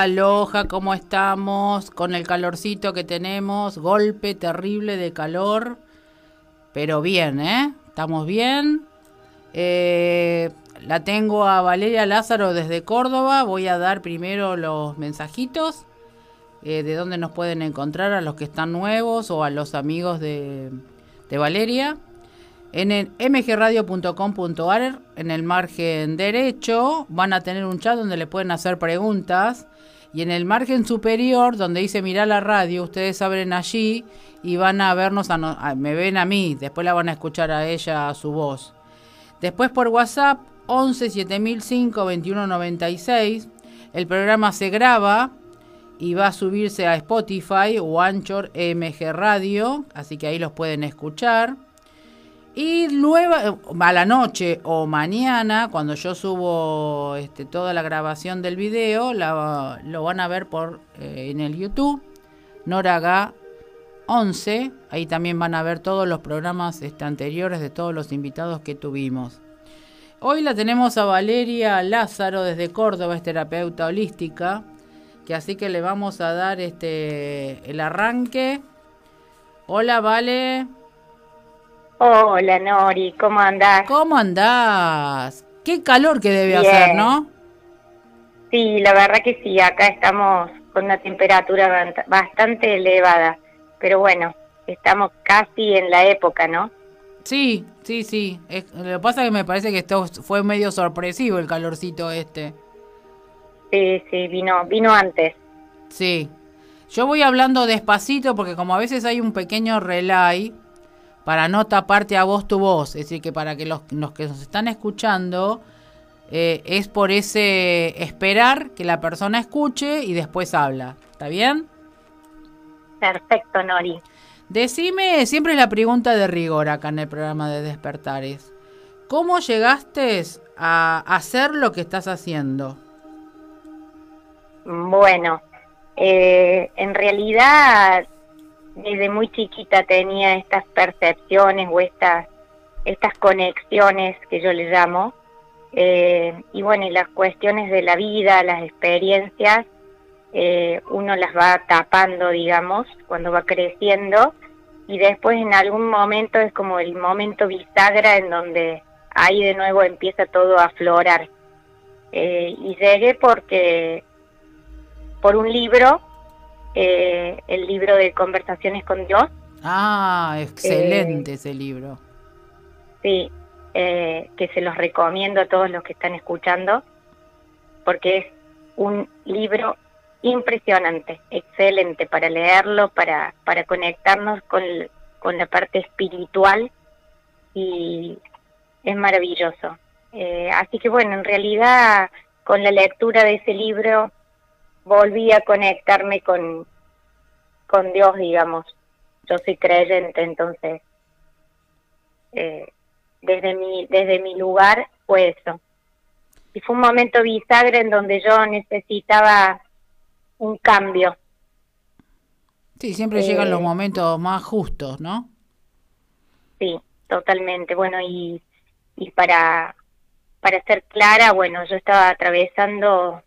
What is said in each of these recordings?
Aloja, ¿cómo estamos? Con el calorcito que tenemos, golpe terrible de calor, pero bien, ¿eh? Estamos bien. Eh, la tengo a Valeria Lázaro desde Córdoba. Voy a dar primero los mensajitos eh, de dónde nos pueden encontrar a los que están nuevos o a los amigos de, de Valeria. En el mgradio.com.ar, en el margen derecho, van a tener un chat donde le pueden hacer preguntas. Y en el margen superior, donde dice mirar la radio, ustedes abren allí y van a vernos, a me ven a mí, después la van a escuchar a ella, a su voz. Después por WhatsApp, 11 7005 2196. El programa se graba y va a subirse a Spotify o Anchor MG Radio, así que ahí los pueden escuchar. Y luego, a la noche o mañana, cuando yo subo este, toda la grabación del video, lo van a ver por eh, en el YouTube, Noraga 11. Ahí también van a ver todos los programas este, anteriores de todos los invitados que tuvimos. Hoy la tenemos a Valeria Lázaro desde Córdoba, es terapeuta holística, que así que le vamos a dar este el arranque. Hola, Vale. Hola Nori, ¿cómo andás? ¿Cómo andás? Qué calor que debe hacer, ¿no? Sí, la verdad que sí, acá estamos con una temperatura bastante elevada, pero bueno, estamos casi en la época, ¿no? Sí, sí, sí. lo que pasa es que me parece que esto fue medio sorpresivo el calorcito este. Sí, sí, vino, vino antes. Sí. Yo voy hablando despacito porque como a veces hay un pequeño relay, para no taparte a vos tu voz. Es decir, que para que los, que nos están escuchando eh, es por ese esperar que la persona escuche y después habla. ¿Está bien? Perfecto, Nori. Decime, siempre es la pregunta de rigor acá en el programa de Despertares. ¿Cómo llegaste a hacer lo que estás haciendo? Bueno, eh, en realidad desde muy chiquita tenía estas percepciones o estas, estas conexiones que yo le llamo. Eh, y bueno, y las cuestiones de la vida, las experiencias, eh, uno las va tapando, digamos, cuando va creciendo. Y después en algún momento es como el momento bisagra en donde ahí de nuevo empieza todo a aflorar. Eh, y llegué porque por un libro eh, el libro de Conversaciones con Dios. Ah, excelente eh, ese libro. Sí, eh, que se los recomiendo a todos los que están escuchando, porque es un libro impresionante, excelente para leerlo, para, para conectarnos con, con la parte espiritual y es maravilloso. así que bueno, en realidad con la lectura de ese libro volví a conectarme con, con Dios, digamos. Yo soy creyente, entonces, eh, desde, mi, desde mi lugar fue eso. Y fue un momento bisagra en donde yo necesitaba un cambio. Sí, siempre llegan los eh, momentos más justos, ¿no? Sí, totalmente. Bueno, y, y para, para ser clara, bueno, yo estaba atravesando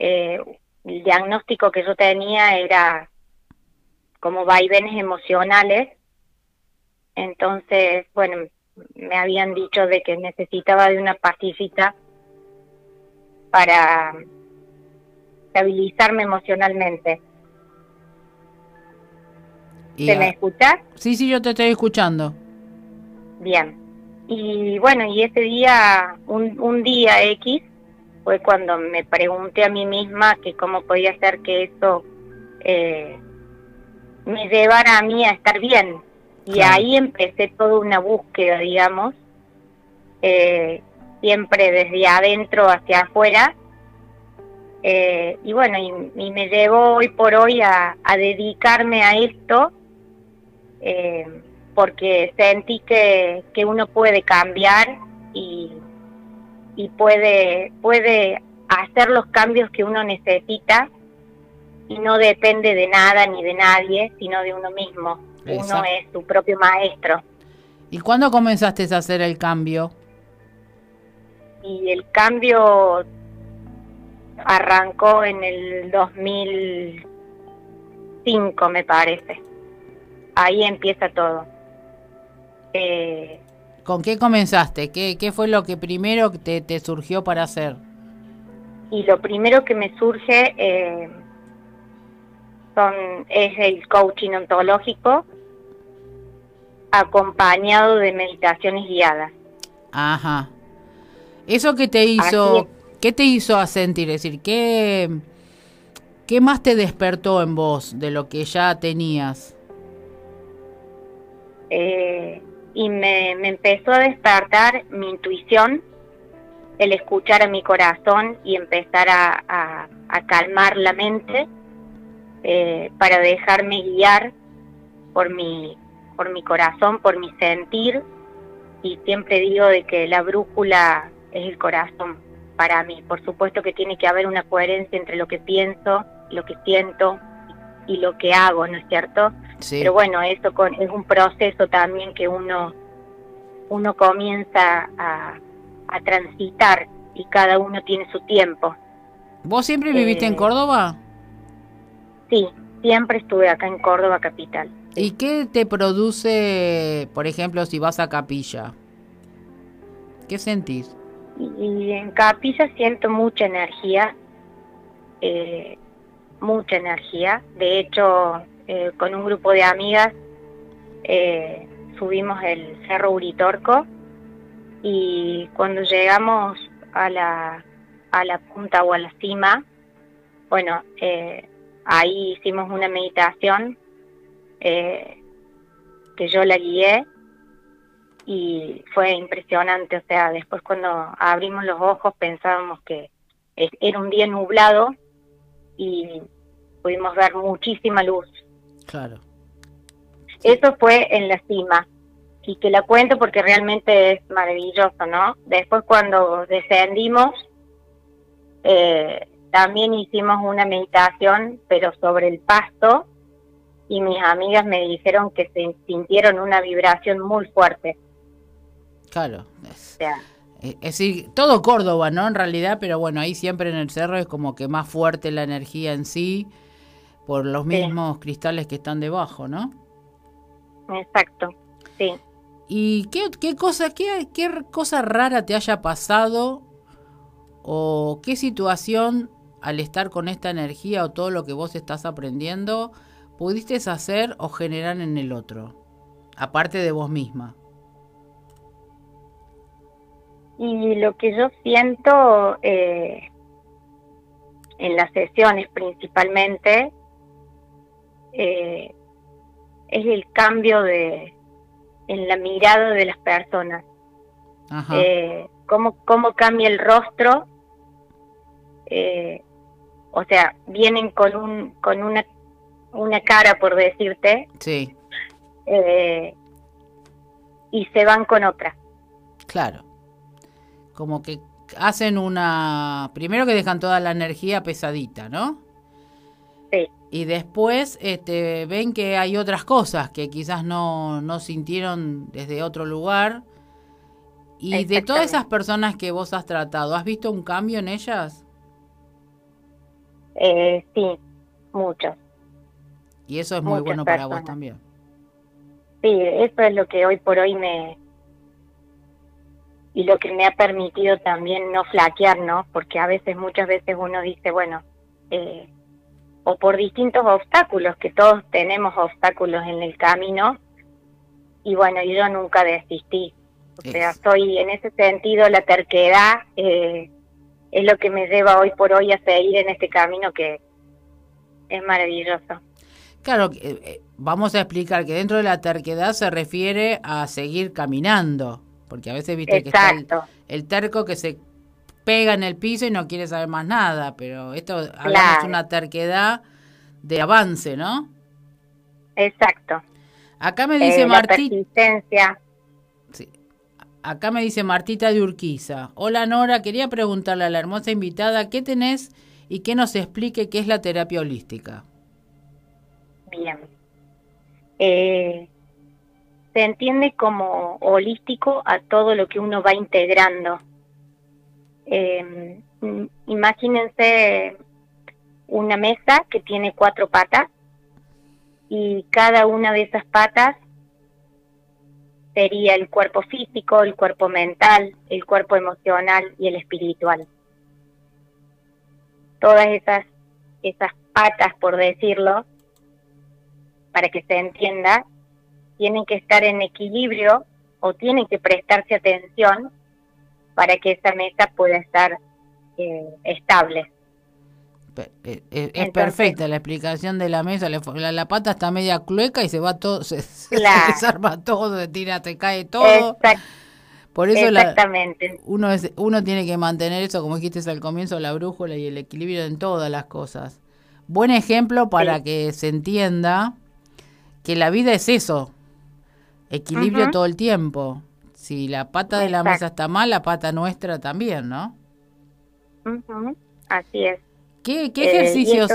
eh, el diagnóstico que yo tenía era como vaivenes emocionales. Entonces, bueno, me habían dicho de que necesitaba de una pastillita para estabilizarme emocionalmente. ¿Se me escucha? Sí, sí, yo te estoy escuchando. Bien. Y bueno, y ese día, un, un día X, fue cuando me pregunté a mí misma que cómo podía ser que eso eh, me llevara a mí a estar bien. Y ahí empecé toda una búsqueda, digamos, eh, siempre desde adentro hacia afuera. Eh, y bueno, y, me llevó hoy por hoy a, dedicarme a esto, porque sentí que, que uno puede cambiar y, y puede, puede hacer los cambios que uno necesita y no depende de nada ni de nadie, sino de uno mismo. Uno es su propio maestro. ¿Y cuándo comenzaste a hacer el cambio? Y el cambio arrancó en el 2005, me parece. Ahí empieza todo. Eh, ¿Con qué comenzaste? ¿Qué, ¿Qué, fue lo que primero te, te, surgió para hacer? Y lo primero que me surge eh, son, es el coaching ontológico acompañado de meditaciones guiadas. Ajá. ¿Eso que te hizo, qué te hizo sentir? Es decir, ¿qué, ¿qué más te despertó en vos de lo que ya tenías? Eh, y me, empezó a despertar mi intuición, el escuchar a mi corazón y empezar a, calmar la mente eh, para dejarme guiar por mi, por mi corazón, por mi sentir. Y siempre digo de que la brújula es el corazón para mí. Por supuesto que tiene que haber una coherencia entre lo que pienso, lo que siento y lo que hago, ¿no es cierto? Pero bueno, eso con, es un proceso también que uno, uno comienza a, transitar y cada uno tiene su tiempo. ¿Vos siempre viviste en eh, Córdoba? Sí, siempre estuve acá en Córdoba capital. ¿Y qué te produce, por ejemplo, si vas a Capilla? ¿Qué sentís? Y en Capilla siento mucha energía, eh, mucha energía. De hecho, eh, con un grupo de amigas eh, subimos el Cerro Uritorco y cuando llegamos a la, a la punta o a la cima, bueno, eh, ahí hicimos una meditación que yo la guié y fue impresionante, o sea, después cuando abrimos los ojos pensábamos que era un día nublado y pudimos ver muchísima luz. Claro. Eso fue en la cima y que la cuento porque realmente es maravilloso, ¿no? Después cuando descendimos, eh, también hicimos una meditación, pero sobre el pasto, y mis amigas me dijeron que se sintieron una vibración muy fuerte. Claro. Es, es decir, todo Córdoba, ¿no? En realidad, pero bueno, ahí siempre en el cerro es como que más fuerte la energía en sí por los mismos cristales que están debajo, ¿no? Exacto, sí. ¿Y qué, qué cosa, qué, qué cosa rara te haya pasado o qué situación al estar con esta energía o todo lo que vos estás aprendiendo pudiste hacer o generar en el otro, aparte de vos misma? Y lo que yo siento eh, en las sesiones principalmente eh, es el cambio de en la mirada de las personas. Eh, cómo, cómo cambia el rostro. Eh, o sea, vienen con, un, con una, una cara, por decirte. Sí. Eh, y se van con otra. Claro. Como que hacen una... Primero que dejan toda la energía pesadita, ¿no? Y después este, ven que hay otras cosas que quizás no, no sintieron desde otro lugar. Y de todas esas personas que vos has tratado, ¿has visto un cambio en ellas? Eh, sí, muchos. Y eso es muy bueno para vos también. Sí, eso es lo que hoy por hoy me... Y lo que me ha permitido también no flaquear, ¿no? Porque a veces, muchas veces uno dice, bueno, eh, o por distintos obstáculos, que todos tenemos obstáculos en el camino. Y bueno, yo nunca desistí. O sea, estoy en ese sentido, la terquedad eh, es lo que me lleva hoy por hoy a seguir en este camino que es maravilloso. Claro, eh, eh, vamos a explicar que dentro de la terquedad se refiere a seguir caminando, porque a veces viste que está el terco que se pega en el piso y no quiere saber más nada, pero esto hablamos de una terquedad de avance, ¿no? Exacto. Acá me dice eh, Martita. Sí. Acá me dice Martita de Urquiza. Hola Nora, quería preguntarle a la hermosa invitada qué tenés y que nos explique qué es la terapia holística. Bien. Eh, se entiende como holístico a todo lo que uno va integrando Mm, imagínense una mesa que tiene cuatro patas y cada una de esas patas sería el cuerpo físico, el cuerpo mental, el cuerpo emocional y el espiritual. Todas esas, esas patas, por decirlo, para que se entienda, tienen que estar en equilibrio o tienen que prestarse atención para que esa mesa pueda estar eh, estable. Eh, eh, es, perfecta la explicación de la mesa. La, pata está media clueca y se va todo, se, desarma todo, se tira, te cae todo. Por eso Exactamente. uno, es, uno tiene que mantener eso, como dijiste al comienzo, la brújula y el equilibrio en todas las cosas. Buen ejemplo para que se entienda que la vida es eso, equilibrio todo el tiempo. Si la pata de la mesa está mal, la pata nuestra también, ¿no? Así es. ¿Qué, qué eh, ejercicios?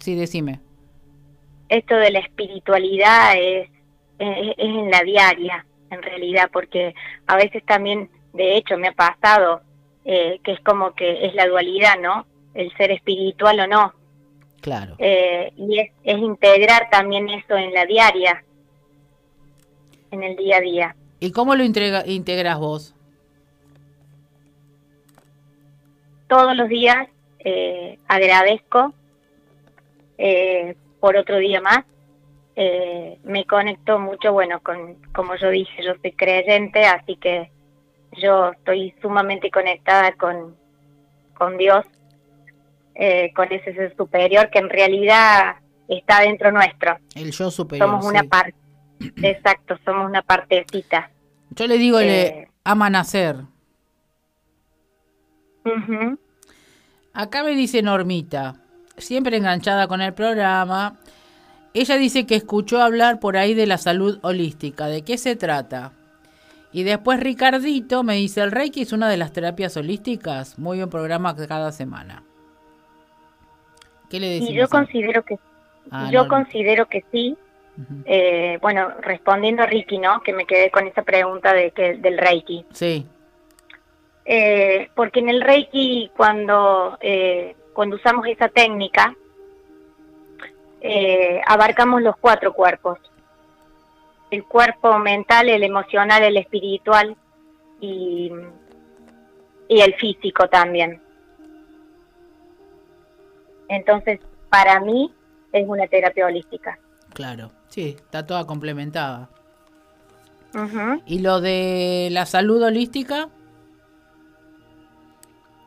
sí, decime. Esto de la espiritualidad es, es, en la diaria, en realidad, porque a veces también, de hecho, me ha pasado eh, que es como que es la dualidad, ¿no? El ser espiritual o no. Claro. Eh, y es, es integrar también eso en la diaria, en el día a día. ¿Y cómo lo integras vos? Todos los días eh, agradezco eh, por otro día más. Eh, me conecto mucho, bueno, con, como yo dije, yo soy creyente, así que yo estoy sumamente conectada con, con Dios, con ese ser superior que en realidad está dentro nuestro. El yo superior. Somos una parte, exacto, somos una partecita. Yo le digo, le ama nacer. Acá me dice Normita, siempre enganchada con el programa. Ella dice que escuchó hablar por ahí de la salud holística. ¿De qué se trata? Y después Ricardito me dice, el Reiki es una de las terapias holísticas. Muy buen programa cada semana. ¿Qué le decimos? Y yo considero que, ah, yo considero que sí. Eh, bueno, respondiendo a Ricky, ¿no? Que me quedé con esa pregunta de que del Reiki. Sí. Eh, porque en el Reiki cuando, eh, cuando usamos esa técnica, eh, abarcamos los cuatro cuerpos. El cuerpo mental, el emocional, el espiritual y, y el físico también. Entonces, para mí es una terapia holística. Claro, sí, está toda complementada. ¿Y lo de la salud holística?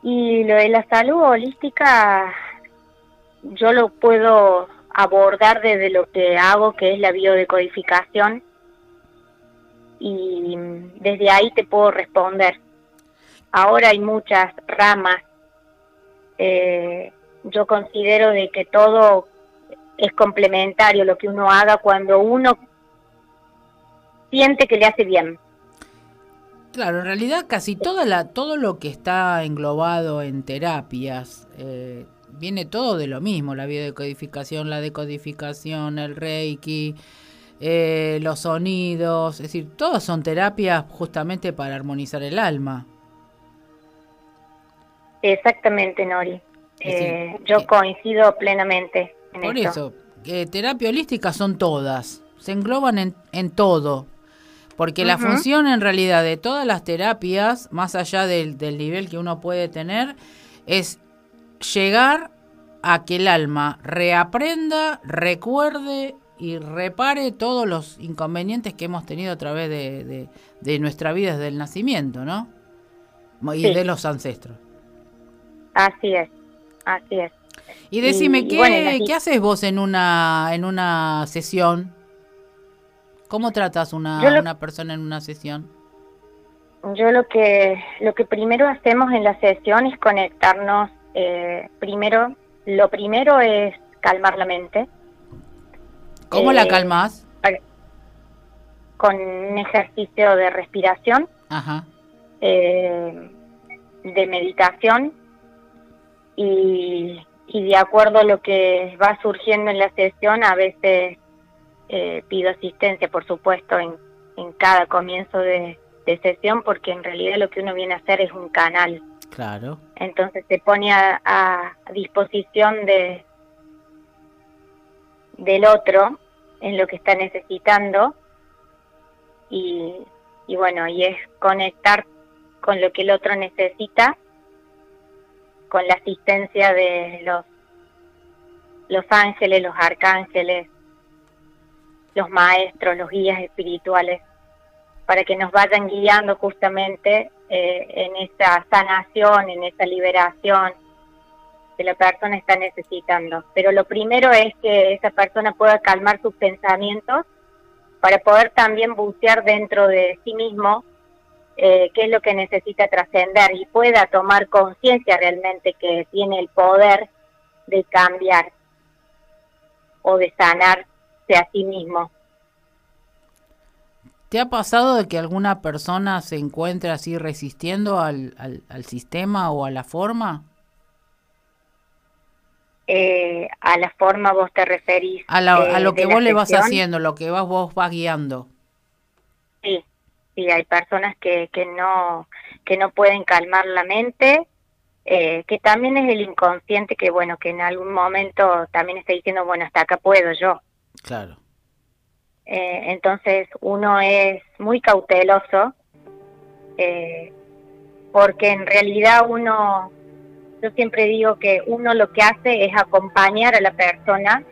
Y lo de la salud holística, yo lo puedo abordar desde lo que hago, que es la biodecodificación, y desde ahí te puedo responder. Ahora hay muchas ramas. Eh, yo considero de que todo es complementario lo que uno haga cuando uno siente que le hace bien. Claro, en realidad casi toda la, todo lo que está englobado en terapias eh, viene todo de lo mismo, la biodecodificación, la decodificación, el reiki, eh, los sonidos, es decir, todas son terapias justamente para armonizar el alma. Exactamente, Nori. Eh, yo coincido plenamente. En por eso, terapia holística son todas, se engloban en, en todo, porque la función en realidad de todas las terapias, más allá del, nivel que uno puede tener, es llegar a que el alma reaprenda, recuerde y repare todos los inconvenientes que hemos tenido a través de, de, nuestra vida desde el nacimiento, ¿no? Y de los ancestros. Así es, así es. Y decime, ¿qué, ¿qué haces vos en una, en una sesión? ¿Cómo tratas una, una persona en una sesión? Yo lo que lo que primero hacemos en la sesión es conectarnos. Eh, primero, lo primero es calmar la mente. ¿Cómo la eh, calmas? Con un ejercicio de respiración, Ajá. Eh, de meditación y, y de acuerdo a lo que va surgiendo en la sesión, a veces eh, pido asistencia, por supuesto, en, en cada comienzo de, sesión, porque en realidad lo que uno viene a hacer es un canal. Claro. Entonces se pone a, disposición de del otro en lo que está necesitando y, y bueno, y es conectar con lo que el otro necesita, con la asistencia de los, ángeles, los arcángeles, los maestros, los guías espirituales, para que nos vayan guiando justamente eh, en esa sanación, en esa liberación que la persona está necesitando. Pero lo primero es que esa persona pueda calmar sus pensamientos para poder también bucear dentro de sí mismo eh, qué es lo que necesita trascender y pueda tomar conciencia realmente que tiene el poder de cambiar o de sanarse a sí mismo. ¿Te ha pasado de que alguna persona se encuentre así resistiendo al, al, sistema o a la forma? Eh, a la forma vos te referís. A, a lo que vos le vas haciendo, lo que vas, vos vas guiando. Sí, sí, hay personas que, que, no, que no pueden calmar la mente, eh, que también es el inconsciente que, bueno, que en algún momento también está diciendo, bueno, hasta acá puedo yo. Claro. Eh, entonces uno es muy cauteloso eh, porque en realidad uno, yo siempre digo que uno lo que hace es acompañar a la persona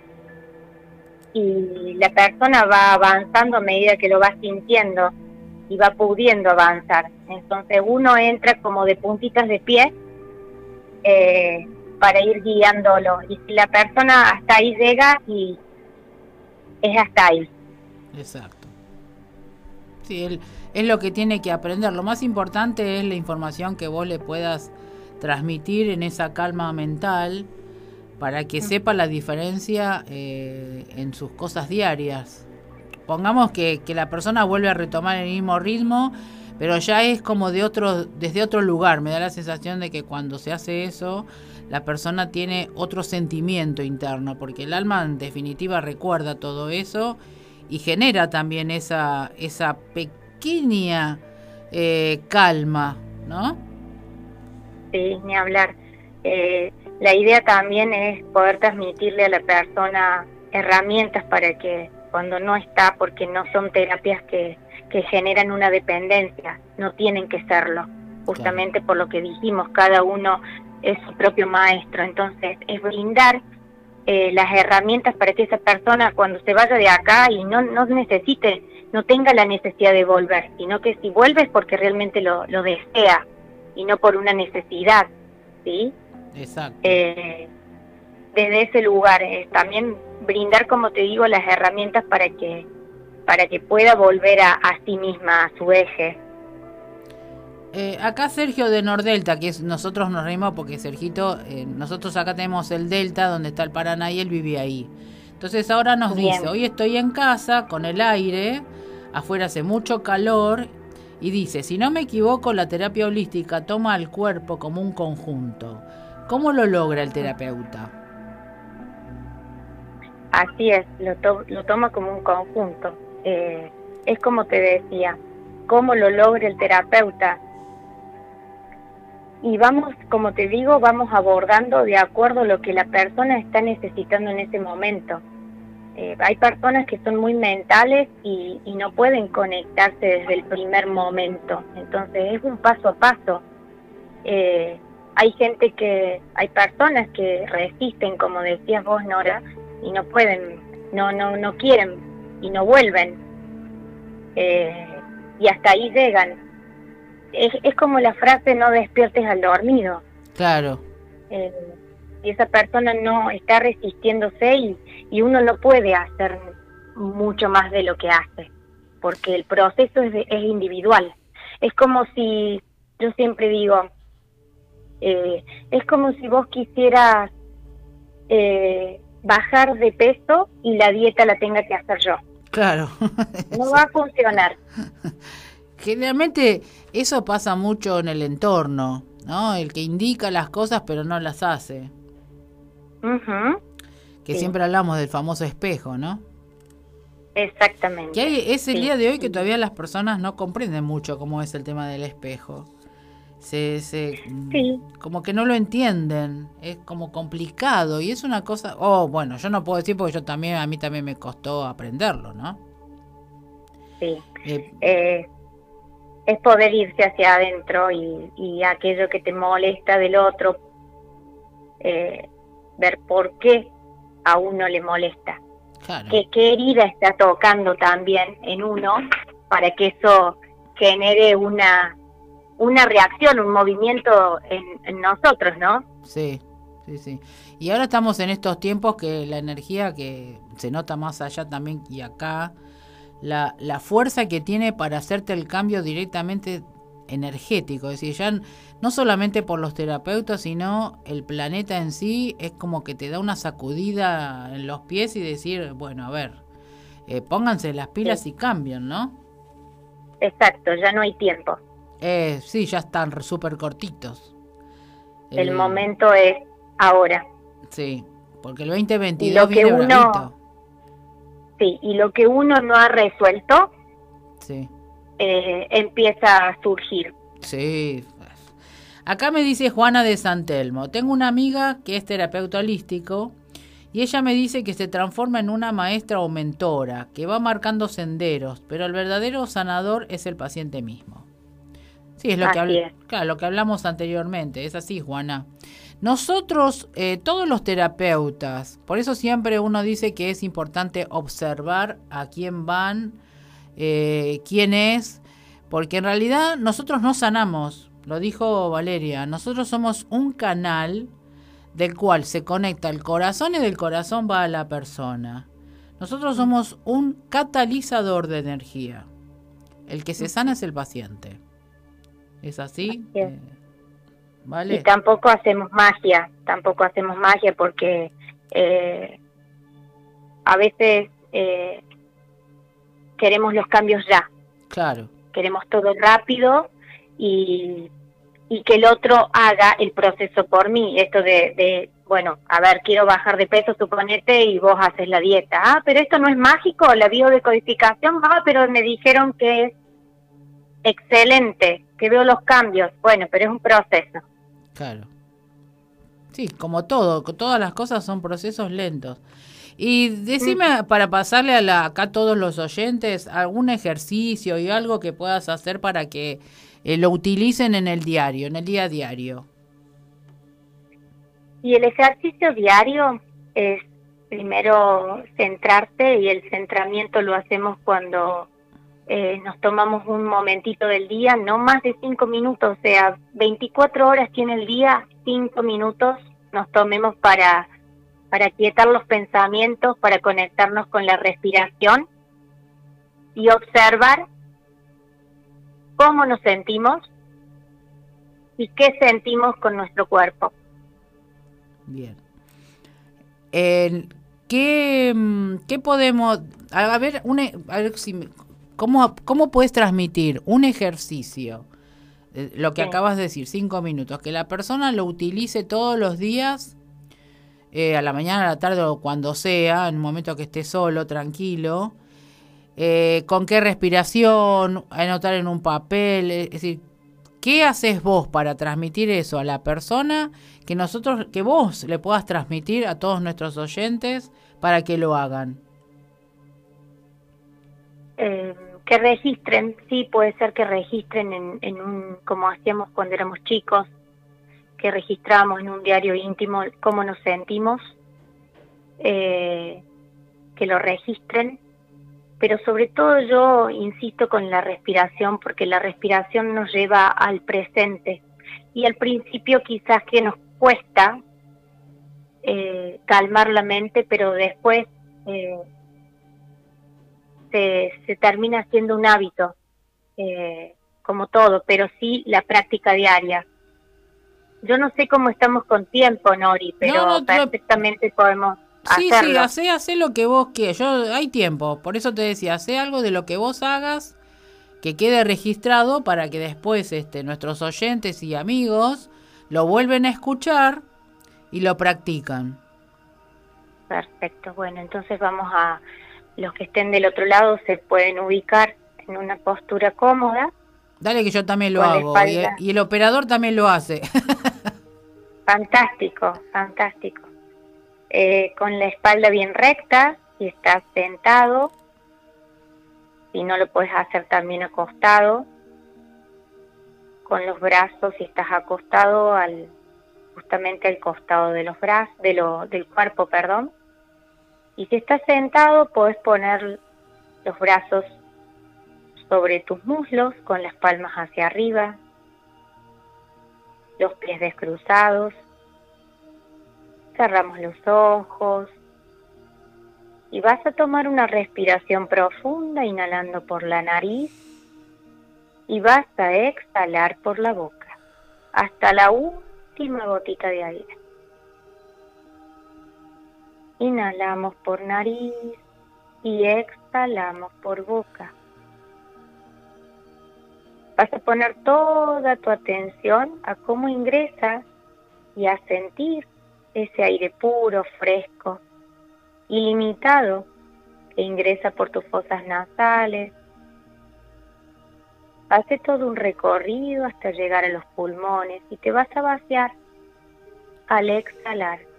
y la persona va avanzando a medida que lo va sintiendo y va pudiendo avanzar. Entonces uno entra como de puntitas de pie eh, para ir guiándolo. Y si la persona hasta ahí llega y es hasta ahí. Exacto. Sí, él, es lo que tiene que aprender. Lo más importante es la información que vos le puedas transmitir en esa calma mental para que mm. sepa la diferencia eh, en sus cosas diarias. Pongamos que, que, la persona vuelve a retomar el mismo ritmo, pero ya es como de otro, desde otro lugar. Me da la sensación de que cuando se hace eso, la persona tiene otro sentimiento interno, porque el alma en definitiva recuerda todo eso y genera también esa, esa pequeña eh, calma, ¿no? Sí, ni hablar. Eh, la idea también es poder transmitirle a la persona herramientas para que cuando no está, porque no son terapias que, que generan una dependencia, no tienen que serlo, justamente por lo que dijimos, cada uno es su propio maestro, entonces es brindar eh, las herramientas para que esa persona cuando se vaya de acá y no, no necesite, no tenga la necesidad de volver, sino que si vuelve es porque realmente lo, lo desea y no por una necesidad, ¿sí? Exacto. Eh, desde ese lugar, es también brindar, como te digo, las herramientas para que para que pueda volver a, a sí misma, a su eje. Eh, acá Sergio de Nordelta, que es, nosotros nos reímos porque Sergito, eh, nosotros acá tenemos el Delta donde está el Paraná y él vive ahí. Entonces ahora nos dice, hoy estoy en casa con el aire, afuera hace mucho calor y dice, si no me equivoco, la terapia holística toma al cuerpo como un conjunto. ¿Cómo lo logra el terapeuta? Así es, lo, lo toma como un conjunto. Eh, es como te decía, ¿cómo lo logra el terapeuta? y vamos, como te digo, vamos abordando de acuerdo a lo que la persona está necesitando en ese momento. Eh, hay personas que son muy mentales y, no pueden conectarse desde el primer momento, entonces es un paso a paso. Eh, hay gente que, hay personas que resisten, como decías vos, Nora, y no pueden, no, no, no quieren y no vuelven. Eh, y hasta ahí llegan es, es como la frase no despiertes al dormido. Claro. Eh, y esa persona no está resistiéndose y, y uno no puede hacer mucho más de lo que hace, porque el proceso es, es individual. Es como si, yo siempre digo, eh, es como si vos quisieras eh, bajar de peso y la dieta la tenga que hacer yo. Claro. No va a funcionar. Generalmente eso pasa mucho en el entorno, ¿no? El que indica las cosas pero no las hace. Que siempre hablamos del famoso espejo, ¿no? Exactamente. Que es el día de hoy que todavía las personas no comprenden mucho cómo es el tema del espejo. Se, se como que no lo entienden, es como complicado y es una cosa, oh, bueno, yo no puedo decir porque yo también, a mí también me costó aprenderlo, ¿no? Sí. Eh, eh, es poder irse hacia adentro y, y, aquello que te molesta del otro, eh, ver por qué a uno le molesta. Que, qué herida está tocando también en uno para que eso genere una una reacción, un movimiento en, nosotros, ¿no? Sí, sí, sí. Y ahora estamos en estos tiempos que la energía que se nota más allá también y acá, la, la fuerza que tiene para hacerte el cambio directamente energético, es decir, ya no solamente por los terapeutas, sino el planeta en sí es como que te da una sacudida en los pies y decir, bueno, a ver, eh, pónganse las pilas y cambian, ¿no? Exacto, ya no hay tiempo. Eh, sí, ya están súper cortitos. El, momento es ahora. Sí, porque el 2022 lo que viene uno, Sí, y lo que uno no ha resuelto sí. Eh, empieza a surgir. Sí. Acá me dice Juana de Santelmo, tengo una amiga que es terapeuta holístico y ella me dice que se transforma en una maestra o mentora, que va marcando senderos, pero el verdadero sanador es el paciente mismo. Sí, es lo, que, Claro, lo que hablamos anteriormente, es así, Juana. Nosotros, eh, todos los terapeutas, por eso siempre uno dice que es importante observar a quién van, eh, quién es, porque en realidad nosotros no sanamos, lo dijo Valeria, nosotros somos un canal del cual se conecta el corazón y del corazón va a la persona. Nosotros somos un catalizador de energía. El que se sana es el paciente. ¿Es así? Eh, ¿Vale? Y tampoco hacemos magia, tampoco hacemos magia porque eh, a veces eh, queremos los cambios ya. Claro. Queremos todo rápido y, y que el otro haga el proceso por mí. Esto de, de, bueno, a ver, quiero bajar de peso, suponete, y vos haces la dieta. Ah, pero esto no es mágico, la biodecodificación. Ah, pero me dijeron que es excelente, que veo los cambios. Bueno, pero es un proceso. Claro. Sí, como todo, todas las cosas son procesos lentos. Y decime, para pasarle a la, acá a todos los oyentes, algún ejercicio y algo que puedas hacer para que eh, lo utilicen en el diario, en el día a diario. Y el ejercicio diario es primero centrarte y el centramiento lo hacemos cuando eh, nos tomamos un momentito del día, no más de cinco minutos, o sea, 24 horas tiene el día, cinco minutos nos tomemos para, para quietar los pensamientos, para conectarnos con la respiración y observar cómo nos sentimos y qué sentimos con nuestro cuerpo. Bien. ¿qué, mm, ¿Qué podemos... A ver, una, a ver si ¿Cómo, cómo puedes transmitir un ejercicio? Eh, lo que acabas de decir, cinco minutos, que la persona lo utilice todos los días, eh, a la mañana, a la tarde o cuando sea, en un momento que esté solo, tranquilo, eh, con qué respiración, anotar en un papel, es decir, ¿qué haces vos para transmitir eso a la persona que nosotros, que vos le puedas transmitir a todos nuestros oyentes para que lo hagan? Que registren, sí puede ser que registren en, un, como hacíamos cuando éramos chicos, que registramos en un diario íntimo cómo nos sentimos, eh, que lo registren, pero sobre todo yo insisto con la respiración porque la respiración nos lleva al presente. Y al principio quizás que nos cuesta eh, calmar la mente, pero después eh, se, termina siendo un hábito, eh, como todo, pero sí la práctica diaria. Yo no sé cómo estamos con tiempo, Nori, pero perfectamente podemos Sí, sí, hace, hace lo que vos quieras. Yo, hay tiempo, por eso te decía, hace algo de lo que vos hagas que quede registrado para que después este, nuestros oyentes y amigos lo vuelven a escuchar y lo practican. Perfecto, bueno, entonces vamos a, los que estén del otro lado se pueden ubicar en una postura cómoda. Dale que yo también lo hago. Y el, operador también lo hace. fantástico, fantástico. Eh, con la espalda bien recta, si estás sentado, si no lo puedes hacer también acostado, con los brazos, si estás acostado al justamente al costado de los brazos, de lo, del cuerpo, perdón. Y si estás sentado, puedes poner los brazos sobre tus muslos con las palmas hacia arriba, los pies descruzados. Cerramos los ojos y vas a tomar una respiración profunda inhalando por la nariz y vas a exhalar por la boca hasta la última gotita de aire. Inhalamos por nariz y exhalamos por boca. Vas a poner toda tu atención a cómo ingresa y a sentir ese aire puro, fresco, ilimitado que ingresa por tus fosas nasales. Hace todo un recorrido hasta llegar a los pulmones y te vas a vaciar al exhalar.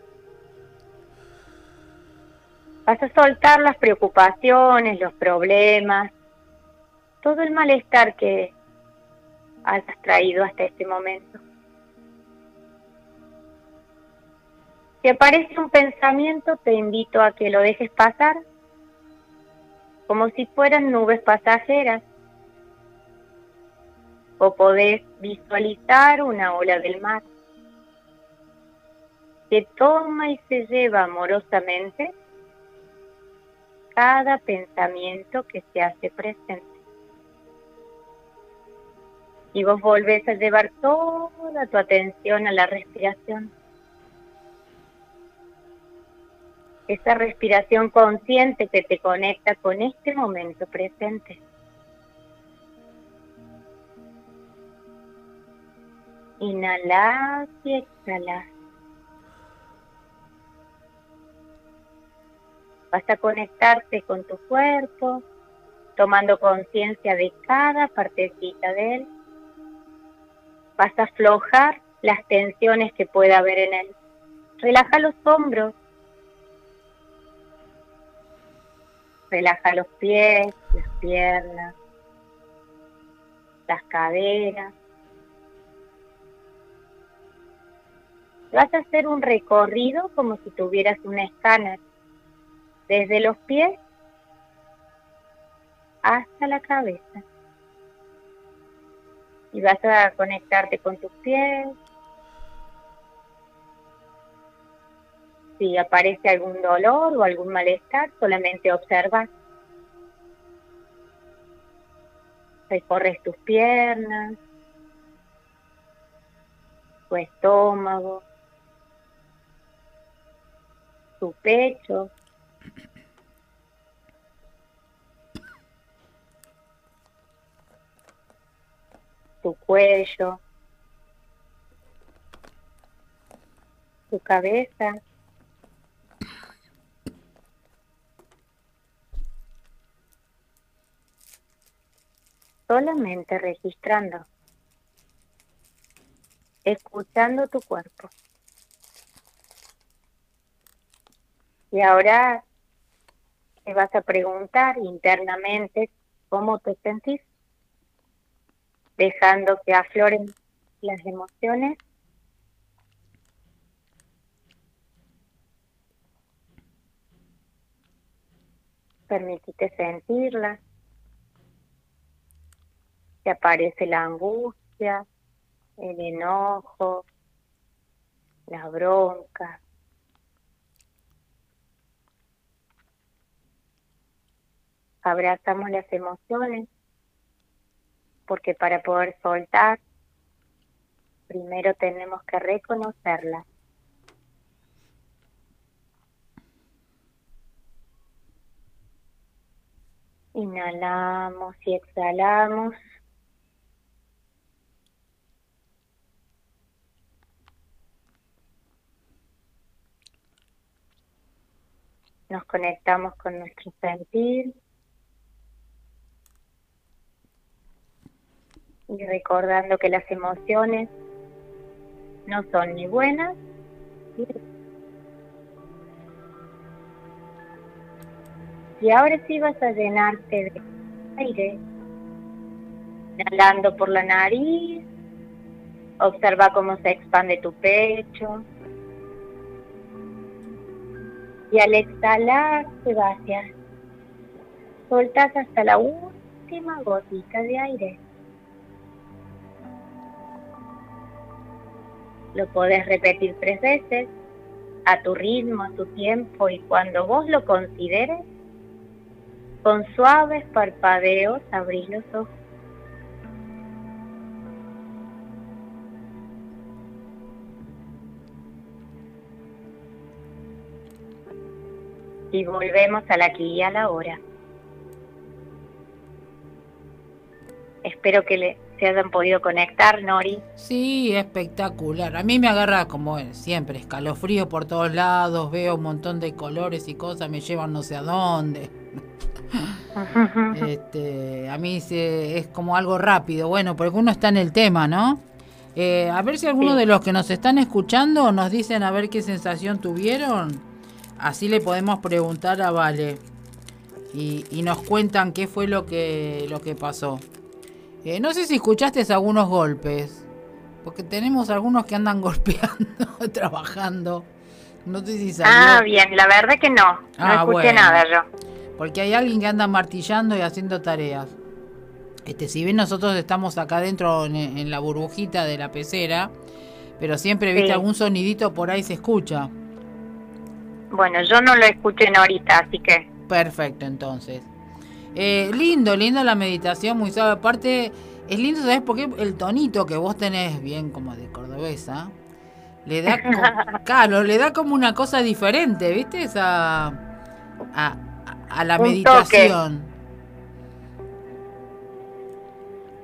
Vas a soltar las preocupaciones, los problemas, todo el malestar que has traído hasta este momento. Si aparece un pensamiento, te invito a que lo dejes pasar, como si fueran nubes pasajeras, o podés visualizar una ola del mar que toma y se lleva amorosamente cada pensamiento que se hace presente y vos volvés a llevar toda tu atención a la respiración. Esa respiración consciente que te conecta con este momento presente. Inhalás y exhalás. Vas a conectarte con tu cuerpo, tomando conciencia de cada partecita de él vas a aflojar las tensiones que pueda haber en él. Relaja los hombros, relaja los pies, las piernas, las caderas. Vas a hacer un recorrido como si tuvieras un escáner desde los pies hasta la cabeza y vas a conectarte con tus pies. Si aparece algún dolor o algún malestar, solamente observas. Recorres tus piernas, tu estómago, tu pecho, tu cuello, tu cabeza. Solamente registrando, escuchando tu cuerpo. Y ahora te vas a preguntar internamente cómo te sentís dejando que afloren las emociones. Permitite sentirlas. Que aparece la angustia, el enojo, la bronca. Abrazamos las emociones porque para poder soltar, primero tenemos que reconocerla. Inhalamos y exhalamos. Nos conectamos con nuestro sentir. Y recordando que las emociones no son ni buenas y ahora sí vas a llenarte de aire, inhalando por la nariz, observa cómo se expande tu pecho. Y al exhalar vacias, soltas hasta la última gotita de aire. Lo podés repetir tres veces, a tu ritmo, a tu tiempo y cuando vos lo consideres, con suaves parpadeos abrís los ojos. Y volvemos a la aquí y a la hora. Espero que le, se hayan podido conectar, Nori. Sí, espectacular. A mí me agarra como siempre, escalofrío por todos lados, veo un montón de colores y cosas, me llevan no sé a dónde. este, a mí es como algo rápido, bueno, porque uno está en el tema, ¿no? Eh, a ver si alguno de los que nos están escuchando nos dicen a ver qué sensación tuvieron. Así le podemos preguntar a Vale. Y, y nos cuentan qué fue lo que, lo que pasó. Eh, no sé si escuchaste algunos golpes, porque tenemos algunos que andan golpeando, trabajando. No sé si salió. Ah, bien, la verdad que no. No ah, escuché nada yo. Porque hay alguien que anda martillando y haciendo tareas. Este, si bien nosotros estamos acá dentro en, la burbujita de la pecera, pero siempre viste algún sonidito por ahí se escucha. Bueno, yo no lo escuché en ahorita, así que. Perfecto, entonces. Eh, lindo, lindo la meditación, muy suave. Aparte, es lindo, ¿sabes por qué? El tonito que vos tenés, bien como de cordobesa, le da, claro, le da como una cosa diferente, ¿viste? Esa, a, a la meditación.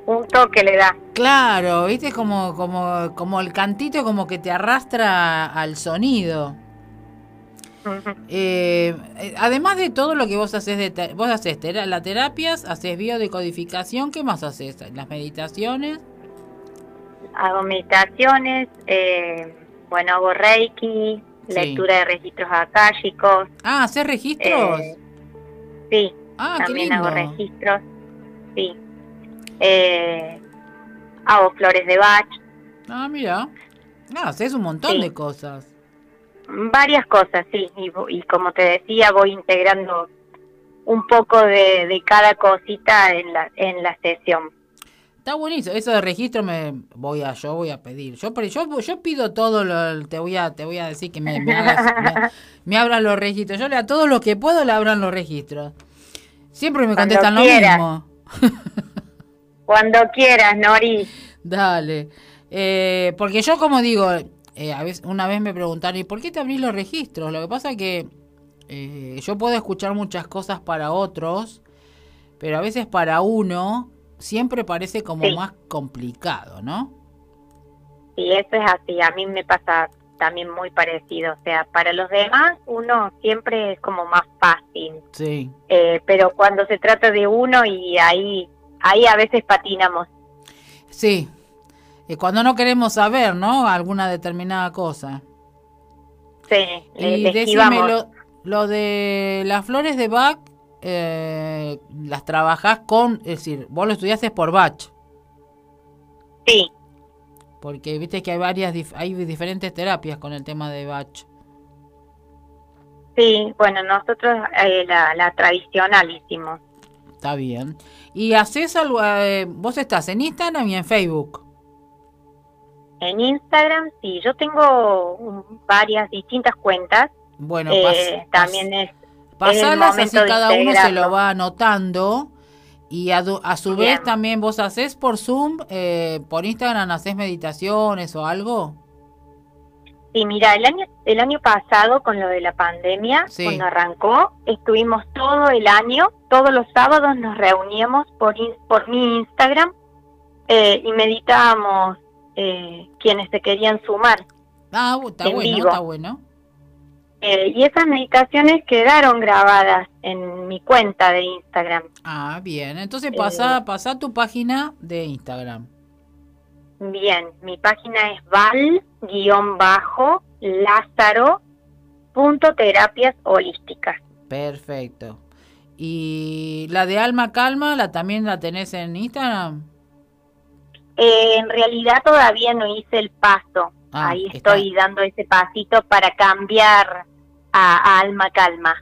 Un toque le da. Claro, ¿viste? Como, como, como el cantito como que te arrastra al sonido. Eh, eh, además de todo lo que vos haces, de vos haces las terapias, haces biodecodificación, ¿qué más haces? ¿Las meditaciones? Hago meditaciones, eh, bueno, hago reiki, lectura de registros akáshicos. Ah, ¿haces registros? sí, ah, también hago registros, sí. hago flores de bach. Ah, mira. Ah, haces un montón de cosas. Varias cosas, sí, y, como te decía, voy integrando un poco de, cada cosita en la, en la sesión. Está buenísimo, eso de registro me voy a yo voy a pedir. Yo yo, yo pido todo lo, te voy a te voy a decir que me, me, me, abran los registros. Yo le a todo lo que puedo le abran los registros. Siempre me contestan lo mismo. Cuando quieras, Nori. Dale. Eh, porque yo como digo, eh, a veces, una vez me preguntaron, ¿y por qué te abrís los registros? Lo que pasa es que eh, yo puedo escuchar muchas cosas para otros, pero a veces para uno siempre parece como más complicado, ¿no? Sí, eso es así. A mí me pasa también muy parecido. O sea, para los demás uno siempre es como más fácil. Sí. Eh, pero cuando se trata de uno y ahí, ahí a veces patinamos. Sí, cuando no queremos saber, ¿no? Alguna determinada cosa. Sí, y decime lo, lo, de las flores de Bach, eh, las trabajás con, es decir, vos lo estudiaste por Bach. Sí. Porque viste que hay varias, hay diferentes terapias con el tema de Bach. Sí, bueno, nosotros eh, la, la tradicional hicimos. Está bien. ¿Y haces algo? Eh, vos estás en Instagram y en Facebook. En Instagram, sí, yo tengo varias distintas cuentas. Bueno, eh, también es. Pasalas así cada uno se lo va anotando. Y a, su vez también vos haces por Zoom, eh, por Instagram, haces meditaciones o algo. Sí, mira, el año, el año pasado con lo de la pandemia, cuando arrancó, estuvimos todo el año, todos los sábados nos reuníamos por, por mi Instagram eh, y meditábamos eh, quienes se querían sumar. Ah, está bueno, está bueno. Eh, y esas meditaciones quedaron grabadas en mi cuenta de Instagram. Ah, bien. Entonces pasa, eh, pasa tu página de Instagram. Bien, mi página es val-lázaro.terapias holísticas. Perfecto. ¿Y la de Alma Calma, la también la tenés en Instagram? Eh, en realidad todavía no hice el paso. Ah, Ahí estoy dando ese pasito para cambiar a, Alma Calma.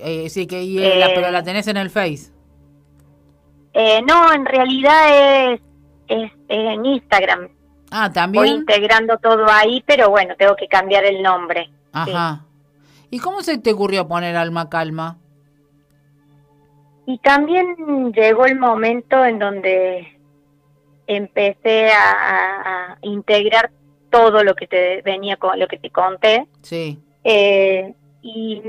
Eh, sí, que eh, pero la tenés en el Face. no, en realidad es, es, en Instagram. Ah, también. Voy integrando todo ahí, pero bueno, tengo que cambiar el nombre. Ajá. ¿Y cómo se te ocurrió poner Alma Calma? Y también llegó el momento en donde empecé a, integrar todo lo que te venía con lo que te conté. Sí. Eh, y,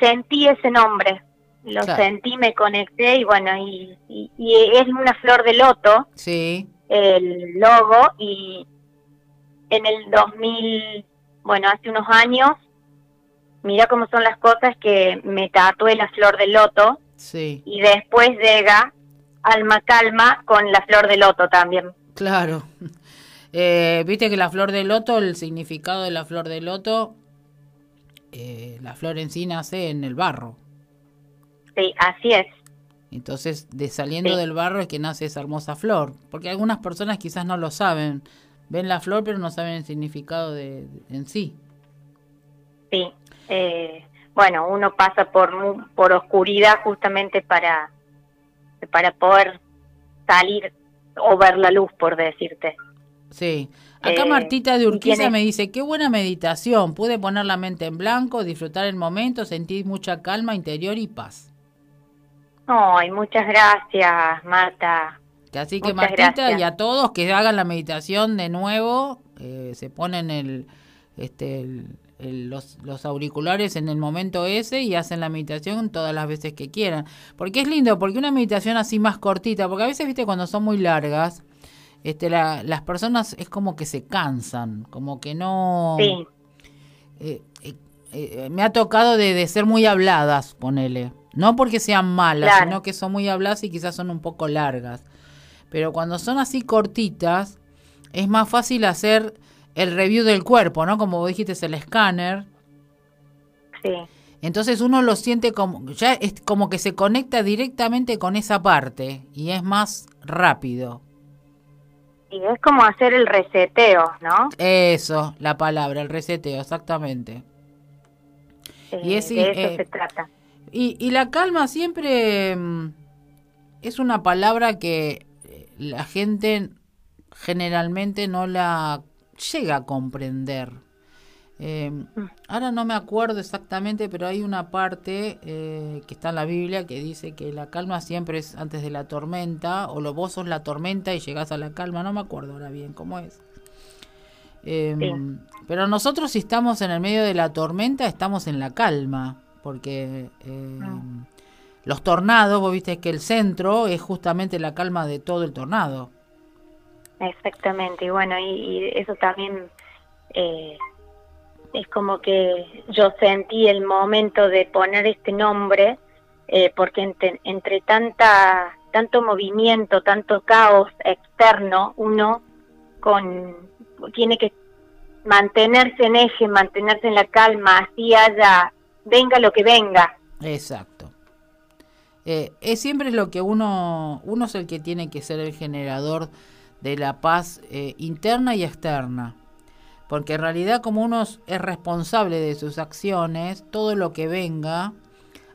sentí ese nombre, lo sentí, me conecté y bueno, y, es una flor de loto. Sí. El logo y en el 2000, bueno, hace unos años, mira cómo son las cosas que me tatué la flor de loto Sí. Y después llega Alma Calma con la flor de loto también. Claro. Eh, Viste que la flor de loto, el significado de la flor de loto, eh, la flor en sí nace en el barro. Sí, así es. Entonces, de saliendo del barro es que nace esa hermosa flor. Porque algunas personas quizás no lo saben. Ven la flor, pero no saben el significado de, en sí. Sí. Eh, bueno, uno pasa por, por oscuridad justamente para, para poder salir o ver la luz, por decirte. Sí. Acá eh, Martita de Urquiza me dice, qué buena meditación, pude poner la mente en blanco, disfrutar el momento, sentir mucha calma interior y paz. Ay, muchas gracias, Marta. Así que Martita y a todos que hagan la meditación de nuevo, eh, se ponen el, este, el, los, los, auriculares en el momento ese y hacen la meditación todas las veces que quieran. Porque es lindo, porque una meditación así más cortita, porque a veces, viste, cuando son muy largas, este, la, las personas es como que se cansan, como que no... Sí. Eh, eh, eh, me ha tocado de, de, ser muy habladas, ponele. No porque sean malas, sino que son muy habladas y quizás son un poco largas. Pero cuando son así cortitas, es más fácil hacer el review del cuerpo, ¿no? Como vos dijiste, es el escáner. Sí. Entonces uno lo siente como, ya es como que se conecta directamente con esa parte y es más rápido. Y es como hacer el reseteo, ¿no? Eso, la palabra, el reseteo, exactamente. y es, de eso eh, se trata. Y, y la calma siempre mm, es una palabra que eh, la gente generalmente no la llega a comprender. Eh, ahora no me acuerdo exactamente, pero hay una parte eh, que está en la Biblia que dice que la calma siempre es antes de la tormenta, o lo vos sos la tormenta y llegás a la calma, no me acuerdo ahora bien cómo es. Em, pero nosotros si estamos en el medio de la tormenta, estamos en la calma, porque em, ah. los tornados, vos viste que el centro es justamente la calma de todo el tornado. Exactamente, y bueno, y, eso también eh, es como que yo sentí el momento de poner este nombre, eh, porque entre, entre tanta tanto movimiento, tanto caos externo, uno con tiene que mantenerse en eje, mantenerse en la calma, así haya, venga lo que venga. Exacto. Eh, es siempre lo que uno, uno es el que tiene que ser el generador de la paz eh, interna y externa. Porque en realidad como uno es responsable de sus acciones, todo lo que venga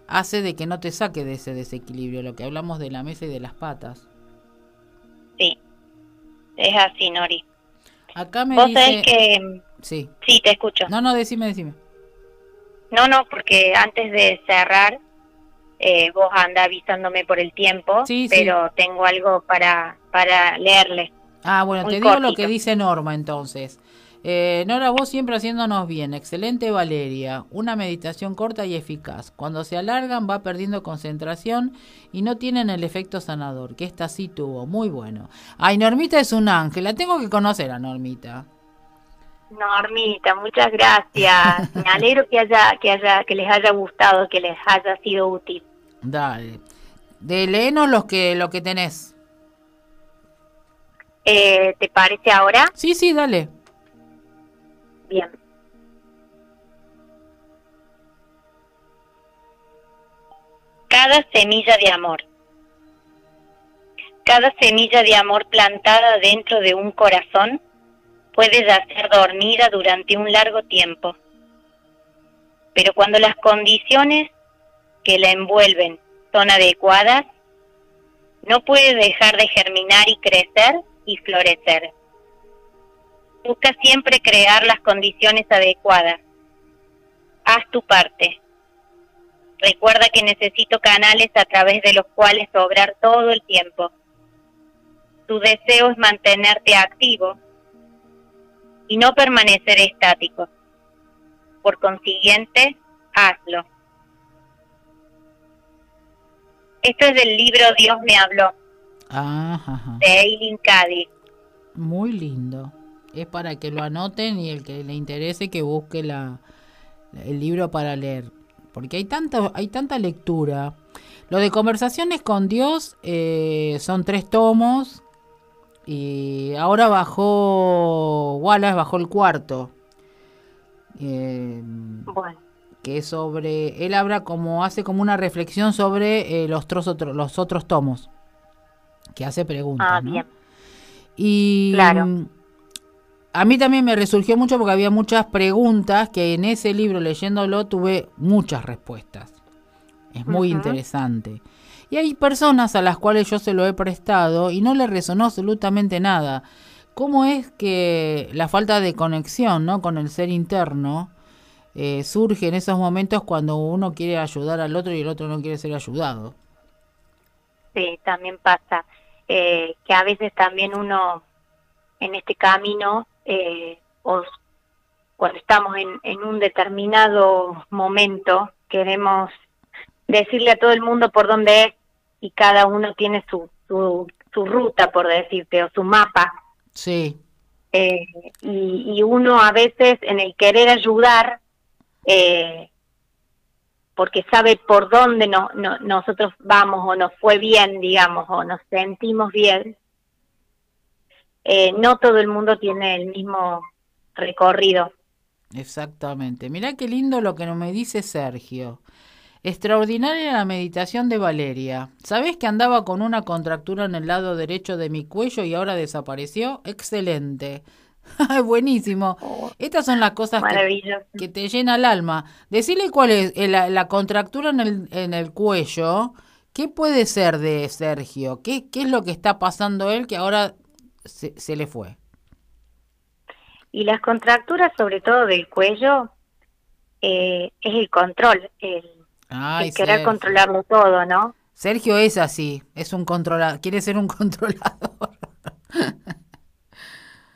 hace de que no te saque de ese desequilibrio, lo que hablamos de la mesa y de las patas. Sí, es así, Nori. Acá me dice... que... Sí. Sí, te escucho. No, no, decime, decime. No, no, porque antes de cerrar, eh, vos anda avisándome por el tiempo, pero tengo algo para, para leerle. Ah, bueno, te digo lo que dice Norma entonces. Eh, Nora, vos siempre haciéndonos bien. Excelente, Valeria. Una meditación corta y eficaz. Cuando se alargan va perdiendo concentración y no tienen el efecto sanador, que esta sí tuvo. Muy bueno. Ay, Normita es un ángel. La tengo que conocer a Normita. Normita, muchas gracias. Me alegro que haya, que haya, que les haya gustado, que les haya sido útil. Dale. De léenos los que, lo que tenés. Eh, ¿Te parece ahora? Sí, sí, dale. Bien. Cada semilla de amor. Cada semilla de amor plantada dentro de un corazón puede yacer dormida durante un largo tiempo. Pero cuando las condiciones que la envuelven son adecuadas, no puede dejar de germinar y crecer y florecer. Busca siempre crear las condiciones adecuadas. Haz tu parte. Recuerda que necesito canales a través de los cuales obrar todo el tiempo. Tu deseo es mantenerte activo y no permanecer estático. Por consiguiente, hazlo. Esto es del libro Dios me habló, de Eileen Cady. Muy lindo. Es para que lo anoten y el que le interese que busque la, el libro para leer. Porque hay, tanto, hay tanta lectura. Lo de conversaciones con Dios eh, son tres tomos. Y ahora bajó, Wallace bajó el cuarto. Eh, bueno que es sobre, él habla como, hace como una reflexión sobre eh, los, otros, los otros tomos, que hace preguntas. Ah, bien. Y claro. a mí también me resurgió mucho porque había muchas preguntas que en ese libro leyéndolo tuve muchas respuestas. Es muy interesante. Y hay personas a las cuales yo se lo he prestado y no le resonó absolutamente nada. ¿Cómo es que la falta de conexión ¿no? con el ser interno eh, surge en esos momentos cuando uno quiere ayudar al otro y el otro no quiere ser ayudado. Sí, también pasa eh, que a veces también uno en este camino, eh, o cuando estamos en, en un determinado momento, queremos decirle a todo el mundo por dónde es y cada uno tiene su, su, su ruta, por decirte, o su mapa. Sí. y, y, uno a veces en el querer ayudar eh, porque sabe por dónde no, nosotros vamos o nos fue bien, digamos, o nos sentimos bien, eh, no todo el mundo tiene el mismo recorrido. Exactamente. Mira qué lindo lo que me dice Sergio. Extraordinaria la meditación de Valeria. ¿Sabés que andaba con una contractura en el lado derecho de mi cuello y ahora desapareció? Excelente. Buenísimo. Oh, Estas son las cosas que, te llena el alma. Decirle cuál es eh, la, contractura en el, en el cuello. ¿Qué puede ser de Sergio? ¿Qué, qué es lo que está pasando él que ahora se, se le fue? Y las contracturas, sobre todo del cuello, eh, es el control, el, querer controlarlo todo, ¿no? Sergio es así, es un controlador, quiere ser un controlador.